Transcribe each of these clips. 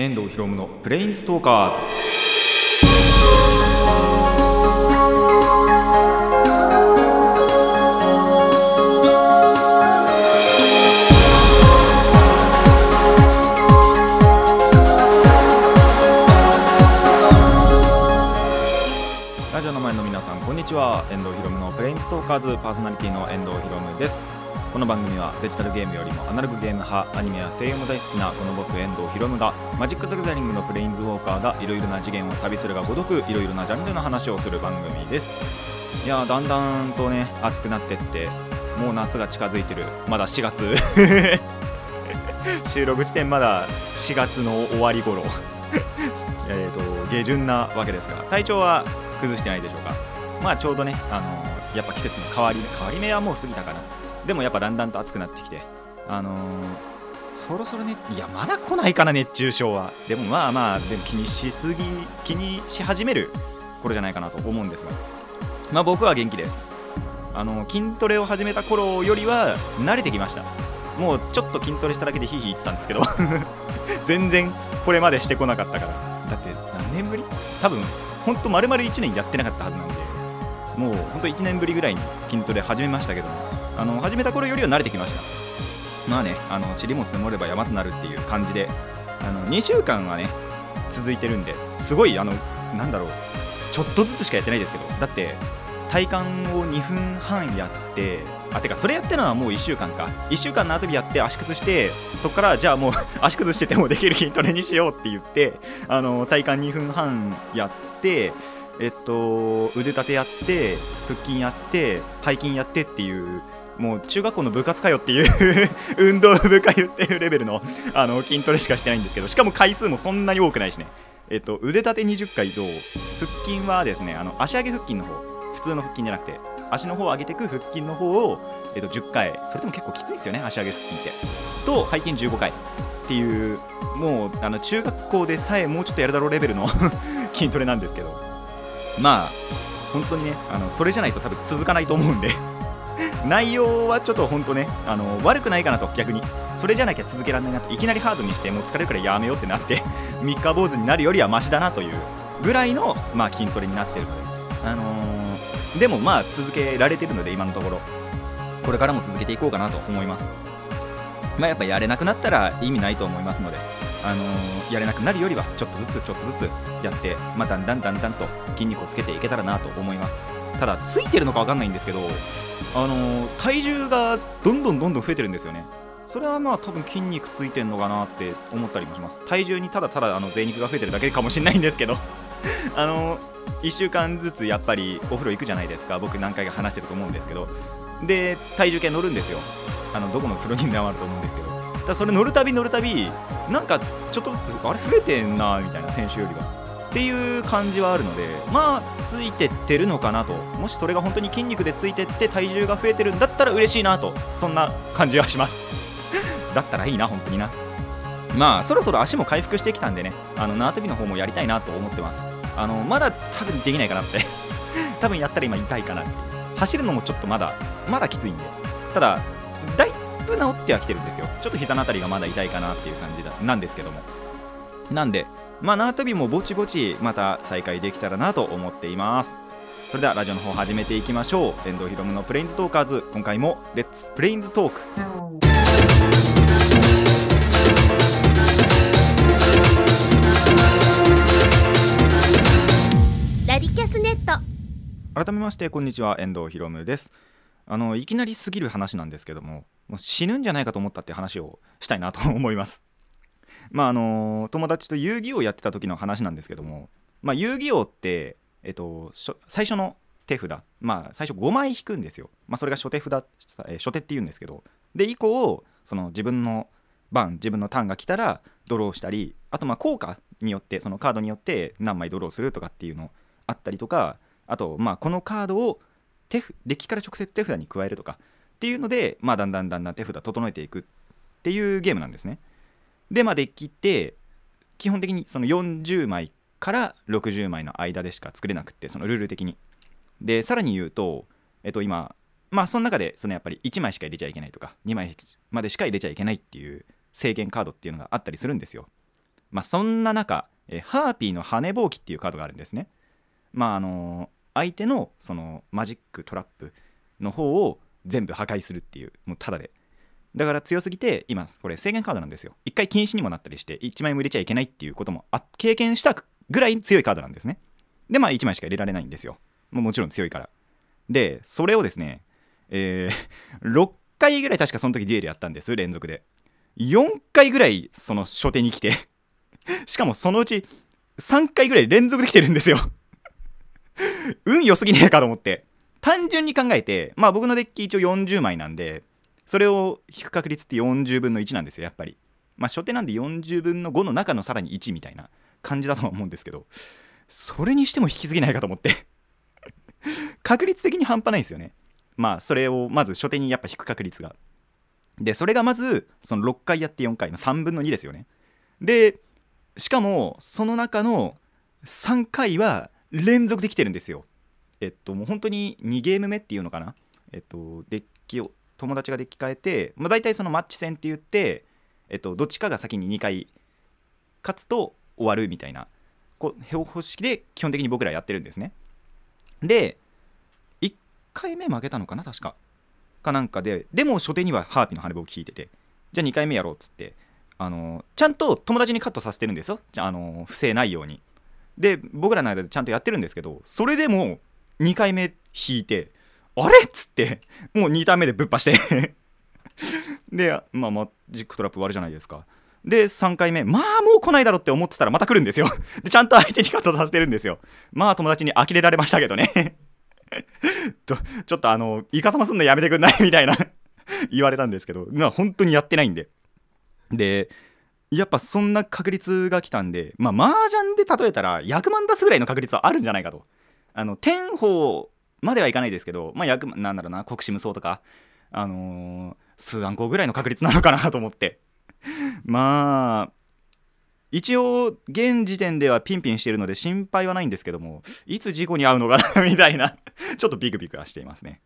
遠藤博夢のプレインストーカーズ。ラジオの前の皆さんこんにちは。遠藤博夢のプレインストーカーズパーソナリティの遠藤博夢です。この番組はデジタルゲームよりもアナログゲーム派アニメや声優も大好きなこの僕遠藤博夢がマジック・ザ・ギャザリングのプレインズウォーカーがいろいろな次元を旅するがごとくいろいろなジャンルの話をする番組です。いやだんだんとね暑くなってってもう夏が近づいてる。まだ4月。収録時点まだ4月の終わり頃。えーと下旬なわけですが体調は崩してないでしょうか。まあちょうどね、あのやっぱ季節の変わり変わり目はもう過ぎたかな。でもやっぱだんだんと暑くなってきてあのーそろそろねいやまだ来ないかな熱中症は。でもまあまあでも気にしすぎ気にし始める頃じゃないかなと思うんですが。まあ僕は元気です。あの筋トレを始めた頃よりは慣れてきました。もうちょっと筋トレしただけでヒーヒー言ってたんですけど。全然これまでしてこなかったから。だって何年ぶり？多分ほんと丸々1年やってなかったはずなんで。もうほんと1年ぶりぐらいに筋トレ始めましたけどあの始めた頃よりは慣れてきました。まあねあの塵も積もれば山となるっていう感じであの2週間はね続いてるんですごいあのなんだろうちょっとずつしかやってないですけどだって体幹を2分半やってあてかそれやってるのはもう1週間か。1週間の後にやって足崩してそこからじゃあもう 足崩しててもできる筋トレにしようって言ってあの体幹2分半やってえっと腕立てやって腹筋やって背筋やってっていうもう中学校の部活かよっていう 運動部かよっていうレベルのあの筋トレしかしてないんですけどしかも回数もそんなに多くないしね。えっと腕立て20回と腹筋はですねあの足上げ腹筋の方普通の腹筋じゃなくて足の方を上げていく腹筋の方を、えっと、10回。それでも結構きついですよね足上げ腹筋って。と背筋15回。っていうもうあの中学校でさえもうちょっとやるだろうレベルの 筋トレなんですけど。まあ本当にねあのそれじゃないと多分続かないと思うんで。内容はちょっと本当ねあの悪くないかなと逆に。それじゃなきゃ続けられないなと。いきなりハードにしてもう疲れるからやめようってなって 三日坊主になるよりはマシだなというぐらいの、まあ、筋トレになってるので、あのーでもまあ続けられてるので今のところ。これからも続けていこうかなと思います。まあやっぱやれなくなったら意味ないと思いますので。あのーやれなくなるよりはちょっとずつちょっとずつやってまあだんだんだんだんと筋肉をつけていけたらなと思います。ただついてるのか分かんないんですけどあの体重がどんどんどんどん増えてるんですよね。それはまあ多分筋肉ついてんのかなって思ったりもします。体重にただただあの贅肉が増えてるだけかもしれないんですけど。あの1週間ずつやっぱりお風呂行くじゃないですか。僕何回か話してると思うんですけど。で体重計乗るんですよ。あのどこの風呂にでもあると思うんですけど。だそれ乗るたび乗るたびなんかちょっとずつあれ増えてんなみたいな選手よりは。っていう感じはあるのでまあついてってるのかなと。もしそれが本当に筋肉でついてって体重が増えてるんだったら嬉しいなと。そんな感じはします。だったらいいな本当にな。まあそろそろ足も回復してきたんでね。あの縄跳びの方もやりたいなと思ってます。あのまだ多分できないかなって。多分やったら今痛いかな走るのもちょっとまだまだきついんで。ただだいぶ治ってはきてるんですよ。ちょっと膝のあたりがまだ痛いかなっていう感じなんですけども。なんでまあ縄跳びもぼちぼちまた再開できたらなと思っています。それではラジオの方始めていきましょう。遠藤ひろむのプレインズトーカーズ今回もレッツプレインズトークラディキャスネット。改めましてこんにちは。遠藤ひろむです。あのいきなりすぎる話なんですけどももう死ぬんじゃないかと思ったって話をしたいなと思いますまああの友達と遊戯王やってた時の話なんですけどもまあ遊戯王ってえっと最初の手札まあ最初5枚引くんですよまあそれが初手札、え初手って言うんですけどで以降その自分の番自分のターンが来たらドローしたりあとまあ効果によってそのカードによって何枚ドローするとかっていうのあったりとかあとまあこのカードを手デッキから直接手札に加えるとかっていうので、まあ、だんだんだんだん手札整えていくっていうゲームなんですね。でまあデッキって基本的にその40枚から60枚の間でしか作れなくてそのルール的に。でさらに言うと、えっと、今まあその中でそのやっぱり1枚しか入れちゃいけないとか2枚までしか入れちゃいけないっていう制限カードっていうのがあったりするんですよ。まあそんな中、えハーピーの羽ぼうきっていうカードがあるんですねまああの相手のそのマジックトラップの方を全部破壊するっていうもうただでだから強すぎて今これ制限カードなんですよ。一回禁止にもなったりして1枚も入れちゃいけないっていうこともあ経験したぐらい強いカードなんですね。でまあ1枚しか入れられないんですよ。ももちろん強いから。でそれをですねえー 6回ぐらい確かその時デュエルやったんです連続で。4回ぐらいその初手に来て。しかもそのうち3回ぐらい連続で来てるんですよ。運良すぎねえかと思って。単純に考えてまあ僕のデッキ一応40枚なんでそれを引く確率って40分の1なんですよやっぱり。まあ初手なんで40分の5の中のさらに1みたいな感じだとは思うんですけどそれにしても引きすぎないかと思って。確率的に半端ないですよね。まあそれをまず初手にやっぱ引く確率が。でそれがまずその6回やって4回の3分の2ですよね。でしかもその中の3回は連続できてるんですよ。えっともう本当に2ゲーム目っていうのかな。えっとデッキを友達がデッキ変えて、まあ、大体そのマッチ戦って言ってえっとどっちかが先に2回勝つと終わるみたいなこ方式で基本的に僕らやってるんですね。で1回目負けたのかな確か。かなんかででも初手にはハーピーの羽根棒引いててじゃあ2回目やろうっつってあのちゃんと友達にカットさせてるんですよ。じゃあの不正ないように。で僕らの間でちゃんとやってるんですけどそれでも2回目引いてあれ？っ つってもう2ターン目でぶっ破して。でまあマジックトラップ終わるじゃないですか。で3回目まあもう来ないだろって思ってたらまた来るんですよ。でちゃんと相手にカットさせてるんですよ。まあ友達に呆れられましたけどね。とちょっとあのイカサマすんのやめてくんない？みたいな。言われたんですけど。まあ本当にやってないんで。でやっぱそんな確率が来たんでまあ麻雀で例えたら100万出すぐらいの確率はあるんじゃないかと。あの天宝まではいかないですけどまあなんだろうな国士無双とかあのー、数暗号ぐらいの確率なのかなと思って。まあ一応現時点ではピンピンしてるので心配はないんですけどもいつ事故に遭うのかなみたいなちょっとビクビクはしていますね。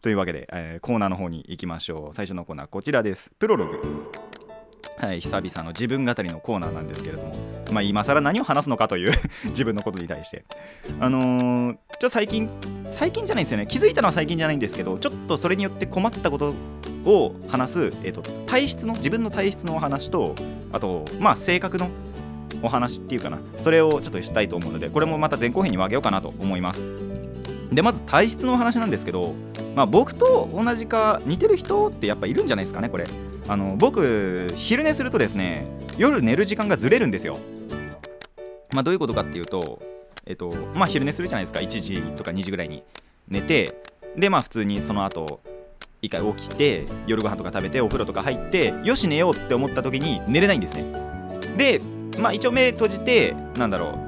というわけで、えーコーナーの方に行きましょう。最初のコーナーこちらです。プロログ。はい久々の自分語りのコーナーなんですけれども。まあ今更何を話すのかという 自分のことに対して。あのー、ちょ最近最近じゃないんですよね。気づいたのは最近じゃないんですけどちょっとそれによって困ったことを話す、えー、と体質の自分の体質のお話とあとまあ性格のお話っていうかな。それをちょっとしたいと思うのでこれもまた前後編に分けようかなと思います。でまず体質のお話なんですけど、まあ、僕と同じか似てる人ってやっぱいるんじゃないですかねこれ。あの僕昼寝するとですね夜寝る時間がずれるんですよ。まあどういうことかっていうとえっとまあ昼寝するじゃないですか。1時とか2時ぐらいに寝てでまあ普通にその後一回起きて夜ご飯とか食べてお風呂とか入ってよし寝ようって思った時に寝れないんですね。でまあ一応目閉じてなんだろ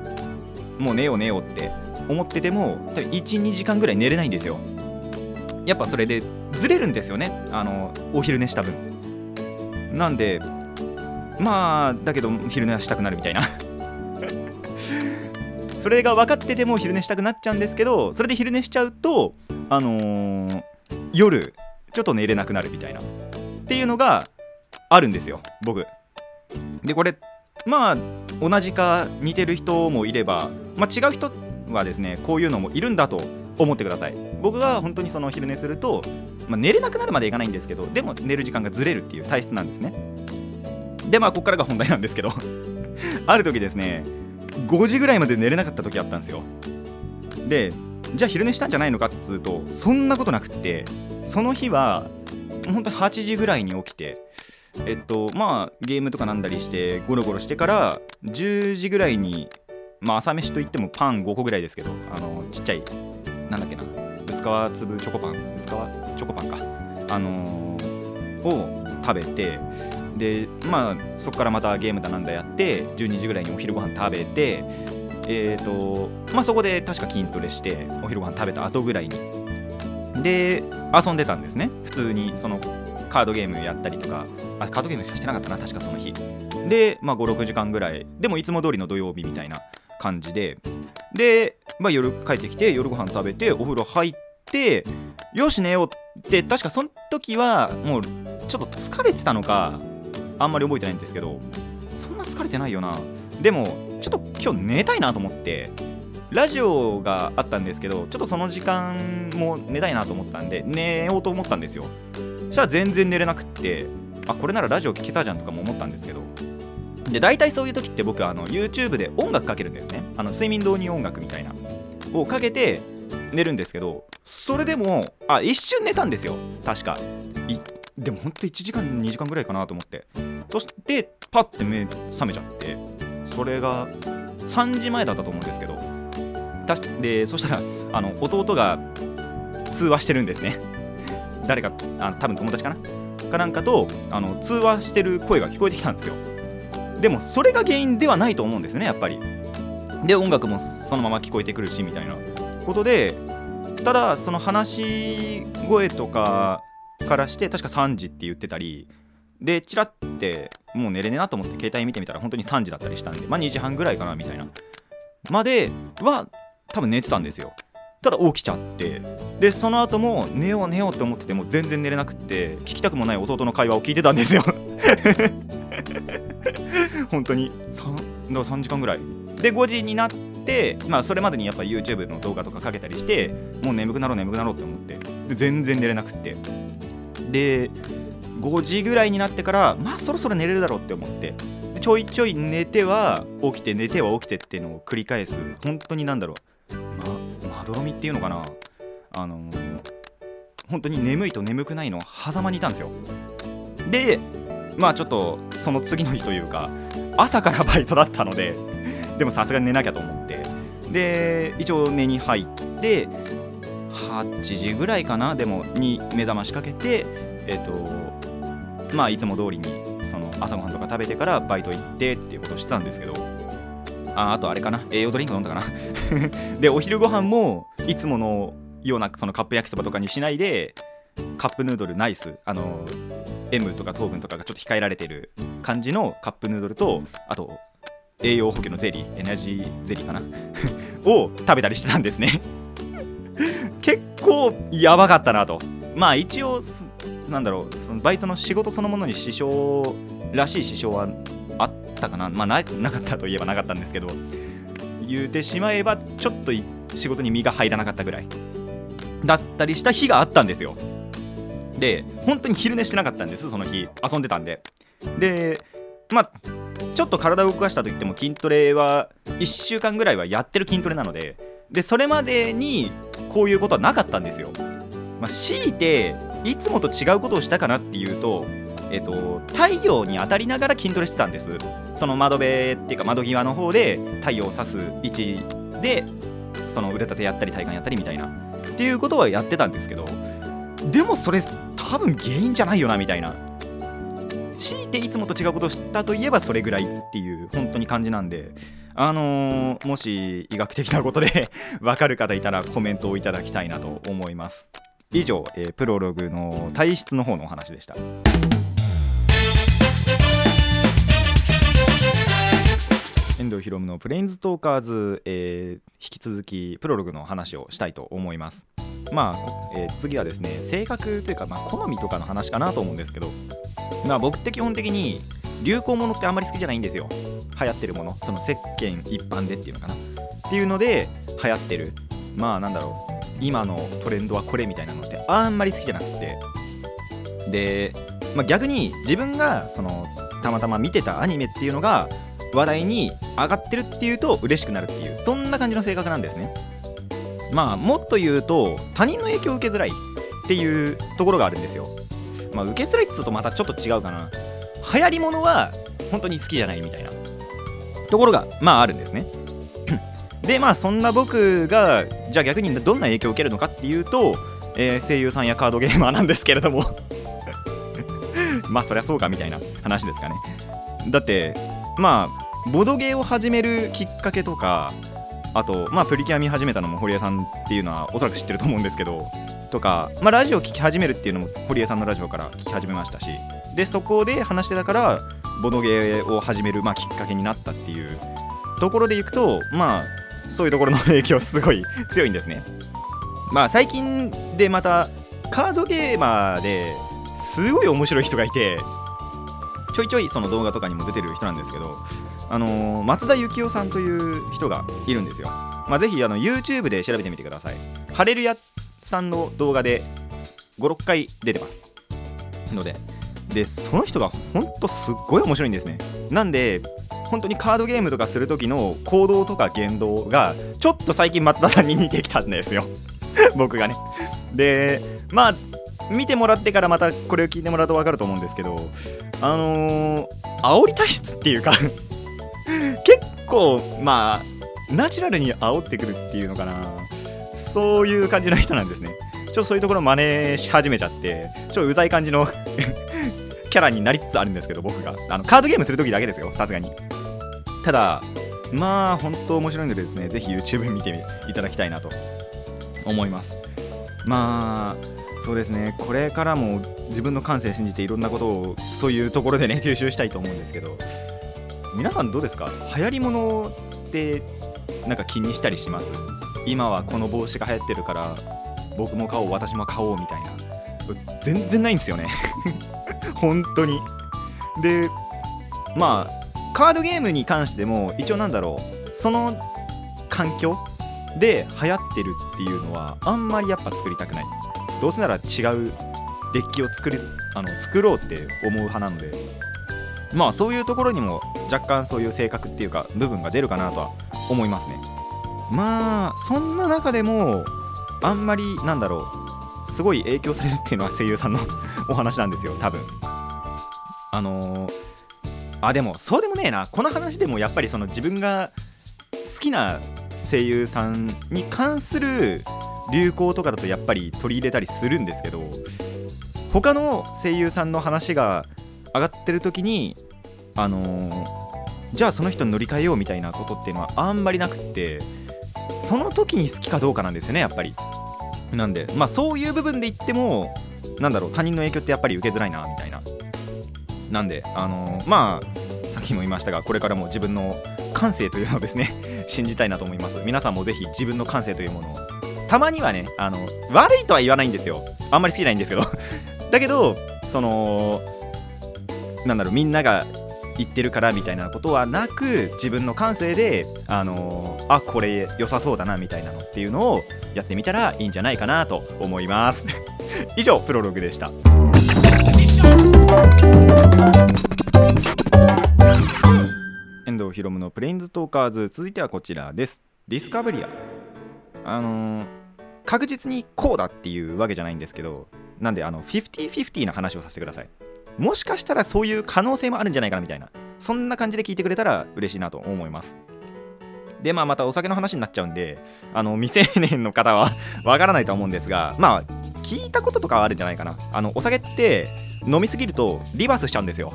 うもう寝よう寝ようって思ってても多分12時間ぐらい寝れないんですよ。やっぱそれでずれるんですよね。あのお昼寝した分。なんでまあだけど昼寝はしたくなるみたいな。それが分かってても昼寝したくなっちゃうんですけどそれで昼寝しちゃうとあのー夜ちょっと寝れなくなるみたいな。っていうのがあるんですよ僕。でこれまあ同じか似てる人もいれば、まあ、違う人はですねこういうのもいるんだと思ってください。僕が本当にその昼寝すると、まあ、寝れなくなるまでいかないんですけどでも寝る時間がずれるっていう体質なんですね。でまあここからが本題なんですけど ある時ですね5時ぐらいまで寝れなかった時あったんですよ。でじゃあ昼寝したんじゃないのかっつうとそんなことなくってその日は本当に8時ぐらいに起きてえっとまあゲームとかなんだりしてゴロゴロしてから10時ぐらいにまあ朝飯といってもパン5個ぐらいですけどあのちっちゃいなんだっけな薄皮粒チョコパン薄皮チョコパンか。あのーを食べてでまあそこからまたゲームだなんだやって12時ぐらいにお昼ご飯食べてえっ、とまあそこで確か筋トレしてお昼ご飯食べた後ぐらいに。で遊んでたんですね。普通にそのカードゲームやったりとかあカードゲームしかしてなかったな確かその日。でまあ56時間ぐらい。でもいつも通りの土曜日みたいな感じで。で、まあ、夜帰ってきて夜ご飯食べてお風呂入ってよし寝ようって確かその時はもうちょっと疲れてたのかあんまり覚えてないんですけどそんな疲れてないよな。でもちょっと今日寝たいなと思ってラジオがあったんですけどちょっとその時間も寝たいなと思ったんで寝ようと思ったんですよ。そしたら全然寝れなくってあこれならラジオ聴けたじゃんとかも思ったんですけどで大体そういう時って僕あの YouTube で音楽かけるんですね。あの睡眠導入音楽みたいな。をかけて寝るんですけどそれでもあ一瞬寝たんですよ。確か。でもほんと1時間2時間ぐらいかなと思って。そしてパッて目覚めちゃってそれが3時前だったと思うんですけど。たしでそしたらあの弟が通話してるんですね。誰かあ多分友達かな？かなんかとあの通話してる声が聞こえてきたんですよ。でもそれが原因ではないと思うんですねやっぱり。で音楽もそのまま聞こえてくるしみたいなことでただその話し声とかからして確か3時って言ってたりでチラってもう寝れねえなと思って携帯見てみたら本当に3時だったりしたんでまあ2時半ぐらいかなみたいな。までは多分寝てたんですよ。ただ起きちゃってでその後も寝よう寝ようって思ってても全然寝れなくって聞きたくもない弟の会話を聞いてたんですよ。本当に 3, だ3時間ぐらい。で5時になってまあそれまでにやっぱ YouTube の動画とかかけたりしてもう眠くなろう眠くなろうって思ってで全然寝れなくって。で5時ぐらいになってからまあそろそろ寝れるだろうって思って。ちょいちょい寝ては起きて寝ては起きてっていうのを繰り返す本当になんだろう。ままどろみっていうのかな。あのー本当に眠いと眠くないの狭間にいたんですよ。でまあちょっとその次の日というか朝からバイトだったのででもさすがに寝なきゃと思って。で一応寝に入って8時ぐらいかな？でもに目覚ましかけてえっ、とまあいつも通りにその朝ごはんとか食べてからバイト行ってっていうことをしてたんですけど。ああとあれかな？栄養ドリンク飲んだかな？でお昼ご飯もいつものようなそのカップ焼きそばとかにしないでカップヌードルナイスあの M とか糖分とかがちょっと控えられてる感じのカップヌードルとあと栄養補給のゼリーエナジーゼリーかな？を食べたりしてたんですね。結構やばかったなと。まあ一応なんだろうそのバイトの仕事そのものに支障らしい支障はあったかな。まあななかったといえばなかったんですけど言うてしまえばちょっと仕事に身が入らなかったぐらいだったりした日があったんですよ。で本当に昼寝してなかったんですその日。遊んでたんで。でまあちょっと体を動かしたといっても筋トレは1週間ぐらいはやってる筋トレなのででそれまでにこういうことはなかったんですよ、まあ、強いていつもと違うことをしたかなっていうとえっと、太陽に当たりながら筋トレしてたんです。その窓辺っていうか窓際の方で太陽を差す位置でその腕立てやったり体幹やったりみたいなっていうことはやってたんですけどでもそれ多分原因じゃないよなみたいな。強いていつもと違うことをしたといえばそれぐらいっていう本当に感じなんで。あのーもし医学的なことで 分かる方いたらコメントをいただきたいなと思います。以上、えープロログの体質の方のお話でした。遠藤ひろむのプレインズトーカーズ、えー引き続きプロログの話をしたいと思います。まあ、えー次はですね性格というか、まあ、好みとかの話かなと思うんですけどまあ僕って基本的に流行ものってあんまり好きじゃないんですよ。流行ってるもの。その世間一般でっていうのかな。っていうので流行ってる。まあなんだろう。今のトレンドはこれみたいなのってあんまり好きじゃなくて。で、まあ、逆に自分がそのたまたま見てたアニメっていうのが話題に上がってるっていうと嬉しくなるっていうそんな感じの性格なんですね。まあもっと言うと他人の影響を受けづらいっていうところがあるんですよ。まあ受けづらいっつうとまたちょっと違うかな。流行りものは本当に好きじゃないみたいな。ところがまああるんですね。でまあそんな僕がじゃあ逆にどんな影響を受けるのかっていうと、えー声優さんやカードゲーマーなんですけれども。まあそりゃそうかみたいな話ですかね。だってまあボドゲーを始めるきっかけとかあとまあプリキュア見始めたのも堀江さんっていうのはおそらく知ってると思うんですけどとか、まあ、ラジオ聞き始めるっていうのも堀江さんのラジオから聞き始めましたしでそこで話してたからボドゲーを始める、まあ、きっかけになったっていうところでいくとまあそういうところの影響すごい強いんですね。まあ最近でまたカードゲーマーですごい面白い人がいてちょいちょいその動画とかにも出てる人なんですけどあの松田幸雄さんという人がいるんですよ。まあ、ぜひあの YouTube で調べてみてください。ハレルヤさんの動画で5、6回出てます。ので、で、その人がほんとすっごい面白いんですね。なんで、本当にカードゲームとかする時の行動とか言動がちょっと最近松田さんに似てきたんですよ 僕がねでまあ見てもらってからまたこれを聞いてもらうと分かると思うんですけどあのー、煽り体質っていうか結構まあナチュラルに煽ってくるっていうのかな。そういう感じの人なんですね。ちょっとそういうところ真似し始めちゃってちょっとうざい感じの キャラになりつつあるんですけど僕が。あのカードゲームする時だけですよさすがに。ただまあ本当面白いのでですねぜひ YouTube 見ていただきたいなと思います。まあそうですね。これからも自分の感性信じていろんなことをそういうところでね吸収したいと思うんですけど。皆さんどうですか？流行り物ってなんか気にしたりします？今はこの帽子が流行ってるから僕も買おう私も買おうみたいな。全然ないんですよね。本当に。でまあカードゲームに関しても一応なんだろうその環境で流行ってるっていうのはあんまりやっぱ作りたくない。どうせなら違うデッキを作りあの作ろうって思う派なので。まあそういうところにも若干そういう性格っていうか部分が出るかなとは思いますね。まあそんな中でもあんまりなんだろうすごい影響されるっていうのは声優さんの お話なんですよ多分。あのー、あでもそうでもねえな。この話でもやっぱりその自分が好きな声優さんに関する流行とかだとやっぱり取り入れたりするんですけど他の声優さんの話が上がってる時にあのーじゃあその人に乗り換えようみたいなことっていうのはあんまりなくってその時に好きかどうかなんですよねやっぱり。なんでまあそういう部分で言ってもなんだろう他人の影響ってやっぱり受けづらいなみたいな。なんであのーまあさっきも言いましたがこれからも自分の感性というのをですね 信じたいなと思います。皆さんもぜひ自分の感性というものを。たまにはねあの悪いとは言わないんですよ。あんまり好きじゃないんですけど。だけどそのなんだろうみんなが言ってるからみたいなことはなく自分の感性であのあこれ良さそうだなみたいなのっていうのをやってみたらいいんじゃないかなと思います。以上プロログでした。遠藤ひろむのプレインズトーカーズ続いてはこちらです。ディスカブリア。あのー確実にこうだっていうわけじゃないんですけどなんであの50-50な話をさせてください。もしかしたらそういう可能性もあるんじゃないかなみたいな。そんな感じで聞いてくれたら嬉しいなと思います。でまあまたお酒の話になっちゃうんであの未成年の方は わからないと思うんですがまあ聞いたこととかはあるんじゃないかな。あのお酒って飲みすぎるとリバースしちゃうんですよ。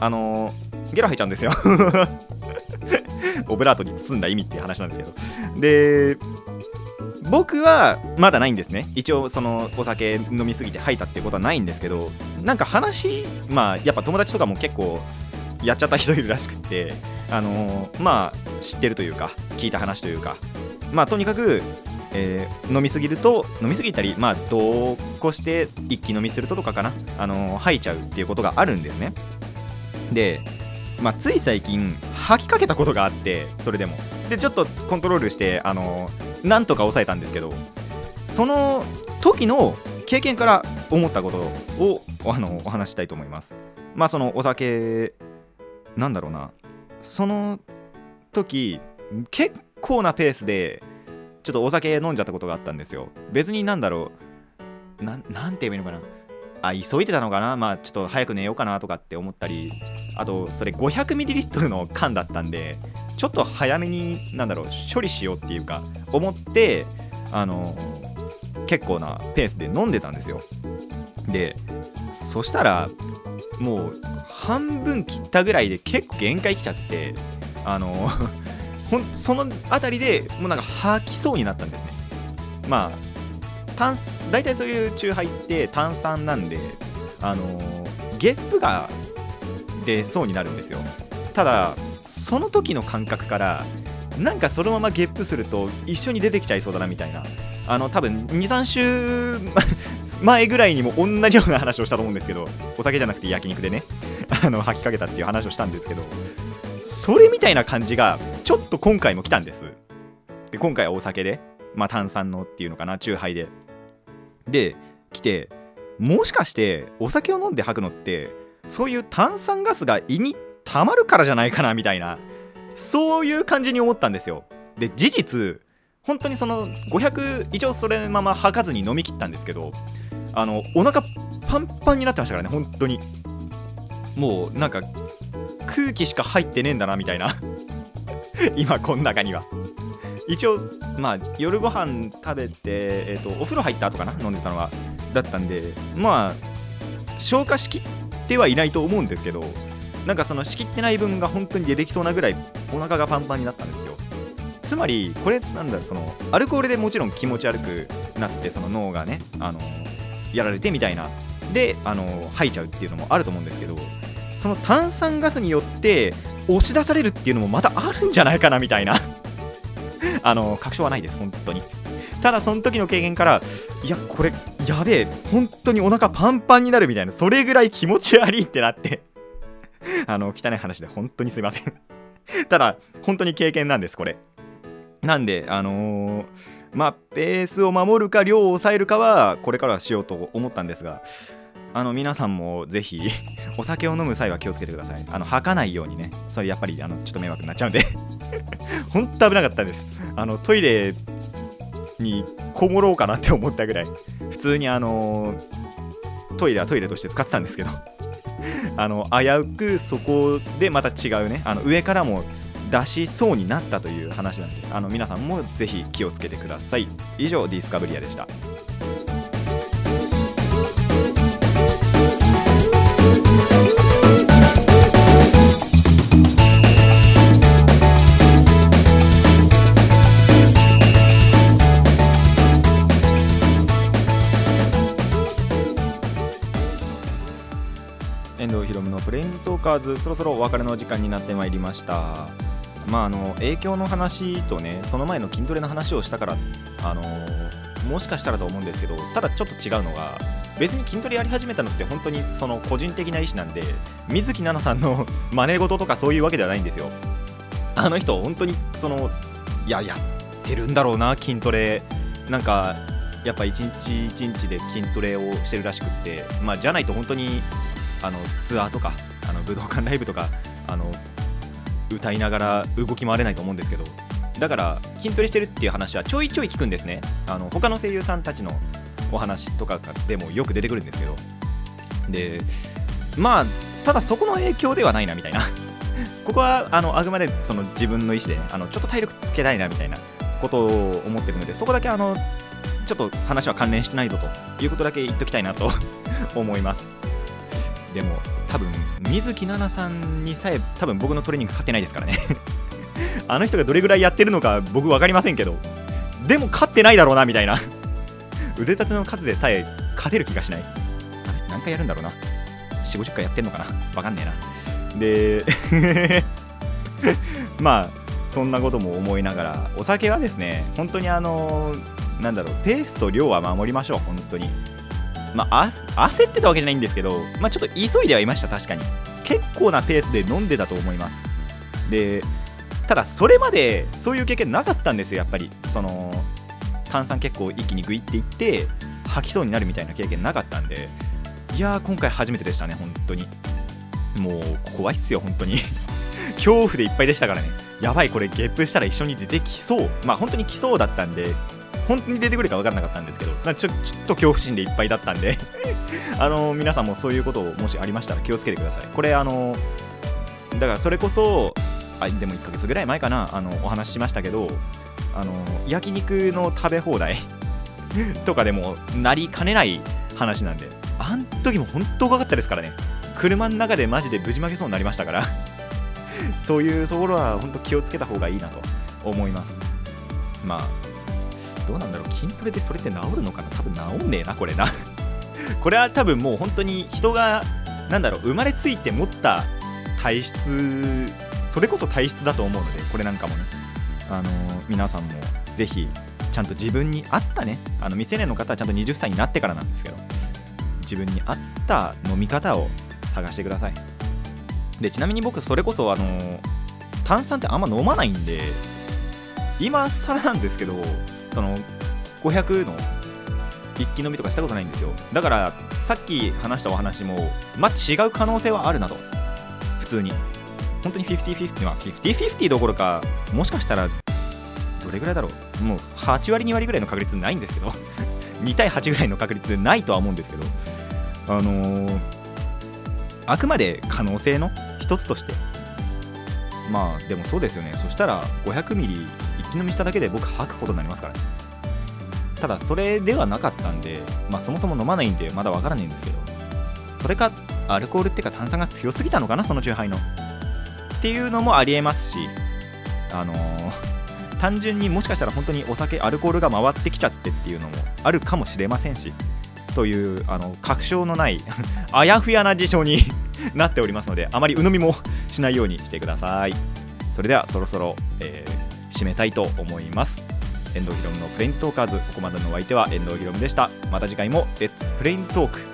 あのゲロ吐いちゃうんですよ。オブラートに包んだ意味って話なんですけど。で僕はまだないんですね。一応そのお酒飲みすぎて吐いたってことはないんですけどなんか話まあやっぱ友達とかも結構やっちゃった人いるらしくってあのーまあ知ってるというか聞いた話というかまあとにかく、えー飲みすぎると飲みすぎたりまあ同行して一気飲みするととかかな。あのー吐いちゃうっていうことがあるんですね。でまあつい最近吐きかけたことがあってそれでも。でちょっとコントロールしてあのーなんとか抑えたんですけどその時の経験から思ったことをあのお話したいと思います。まあそのお酒なんだろうな。その時結構なペースでちょっとお酒飲んじゃったことがあったんですよ。別になんだろう。ななんて言えばいいのかな。あ急いでたのかな。まあちょっと早く寝ようかなとかって思ったりあとそれ 500ml の缶だったんでちょっと早めになんだろう処理しようっていうか思ってあの結構なペースで飲んでたんですよ。でそしたらもう半分切ったぐらいで結構限界来ちゃってあの ほんその辺りでもうなんか吐きそうになったんですね。まあ炭大体そういうチューハイって炭酸なんであのゲップが出そうになるんですよ。ただその時の感覚からなんかそのままゲップすると一緒に出てきちゃいそうだなみたいな。あの多分23週前ぐらいにも同じような話をしたと思うんですけどお酒じゃなくて焼肉でね あの吐きかけたっていう話をしたんですけどそれみたいな感じがちょっと今回も来たんです。で今回はお酒で、まあ、炭酸のっていうのかな酎ハイで。で来てもしかしてお酒を飲んで吐くのってそういう炭酸ガスが胃に溜まるからじゃないかなみたいな。そういう感じに思ったんですよ。で事実本当にその500一応それまま吐かずに飲み切ったんですけどあのお腹パンパンになってましたからね本当に。もうなんか空気しか入ってねえんだなみたいな。今この中には。一応まあ夜ご飯食べて、えーと、お風呂入った後かな飲んでたのはだったんでまあ消化しきってはいないと思うんですけどなんかその仕切ってない分が本当に出てきそうなぐらいお腹がパンパンになったんですよ。つまりこれなんだろうそのアルコールでもちろん気持ち悪くなってその脳がねあのやられてみたいな。であの吐いちゃうっていうのもあると思うんですけどその炭酸ガスによって押し出されるっていうのもまたあるんじゃないかなみたいな。あの確証はないです本当に。ただその時の経験からいやこれやべえ本当にお腹パンパンになるみたいなそれぐらい気持ち悪いってなって。あの汚い話で本当にすいません。ただ本当に経験なんですこれ。なんであのー、まあペースを守るか量を抑えるかはこれからはしようと思ったんですがあの皆さんもぜひ お酒を飲む際は気をつけてください。あの吐かないようにね。それやっぱりあのちょっと迷惑になっちゃうんで。本当危なかったです。あのトイレにこもろうかなって思ったぐらい。普通にあのトイレはトイレとして使ってたんですけど。あの危うくそこでまた違うねあの上からも出しそうになったという話なんであの皆さんもぜひ気をつけてください。以上ディスカブリアでした。カーズそろそろお別れの時間になってまいりました。まああの影響の話とねその前の筋トレの話をしたからあのもしかしたらと思うんですけどただちょっと違うのが別に筋トレやり始めたのって本当にその個人的な意思なんで水木奈々さんの 真似事とかそういうわけではないんですよ。あの人本当にそのいややってるんだろうな筋トレ。なんかやっぱ一日一日で筋トレをしてるらしくってまあじゃないと本当にあのツアーとかあの武道館ライブとかあの歌いながら動き回れないと思うんですけどだから筋トレしてるっていう話はちょいちょい聞くんですね。あの他の声優さんたちのお話とかでもよく出てくるんですけど。でまあただそこの影響ではないなみたいな。ここはあのあくまでその自分の意思であのちょっと体力つけたいなみたいなことを思ってるのでそこだけあのちょっと話は関連してないぞということだけ言っときたいなと 思います。でも多分水木奈々さんにさえ多分僕のトレーニング勝ってないですからね。あの人がどれぐらいやってるのか僕分かりませんけどでも勝ってないだろうなみたいな。腕立ての数でさえ勝てる気がしない。あれ何回やるんだろうな。4 5 0回やってんのかな。分かんねえな。で まあそんなことも思いながらお酒はですね本当にあのなんだろうペースと量は守りましょう本当に。まあ、焦ってたわけじゃないんですけど、まあ、ちょっと急いではいました、確かに。結構なペースで飲んでたと思います。で、ただ、それまでそういう経験なかったんですよ、やっぱり。その、炭酸結構一気にグイっていって、吐きそうになるみたいな経験なかったんで、いやー、今回初めてでしたね、本当に。もう、怖いっすよ、本当に。恐怖でいっぱいでしたからね。やばい、これ、ゲップしたら一緒に出てきそう。まあ、本当に来そうだったんで、本当に出てくるか分からなかったんですけど、ちょちょっと恐怖心でいっぱいだったんで あの皆さんもそういうことをもしありましたら気をつけてください。これ、あのだからそれこそ、あでも1ヶ月ぐらい前かな、あのお話ししましたけど、あの焼肉の食べ放題 とかでもなりかねない話なんで、あん時も本当怖かったですからね。車の中でマジでぶちまけそうになりましたから そういうところは本当気をつけた方がいいなと思います。まあどうなんだろう。筋トレでそれって治るのかな？多分治んねえなこれな。これは多分もう本当に人がなんだろう生まれついて持った体質それこそ体質だと思うのでこれなんかもね。あのー、皆さんもぜひちゃんと自分に合ったね。あの未成年の方はちゃんと20歳になってからなんですけど自分に合った飲み方を探してください。でちなみに僕それこそあのー、炭酸ってあんま飲まないんで今更なんですけどその500の一気飲みとかしたことないんですよ。だからさっき話したお話もまあ違う可能性はあるなと。普通に。本当に50-50は50-50どころかもしかしたらどれぐらいだろう。もう8割2割ぐらいの確率ないんですけど。2対8ぐらいの確率でないとは思うんですけど。あのーあくまで可能性の一つとして。まあでもそうですよね。そしたら500ミリ飲みしただけで僕吐くことになりますからね。ただそれではなかったんでまあそもそも飲まないんでまだわからないんですけど。それかアルコールっていうか炭酸が強すぎたのかなその酎ハイの。っていうのもありえますしあのー単純にもしかしたら本当にお酒アルコールが回ってきちゃってっていうのもあるかもしれませんしというあの確証のない あやふやな事象に なっておりますのであまり鵜呑みもしないようにしてください。それではそろそろ、えー締めたいと思います。遠藤ひろむのプレインズトーカーズここまでのお相手は遠藤ひろむでした。また次回もレッツプレインズトーク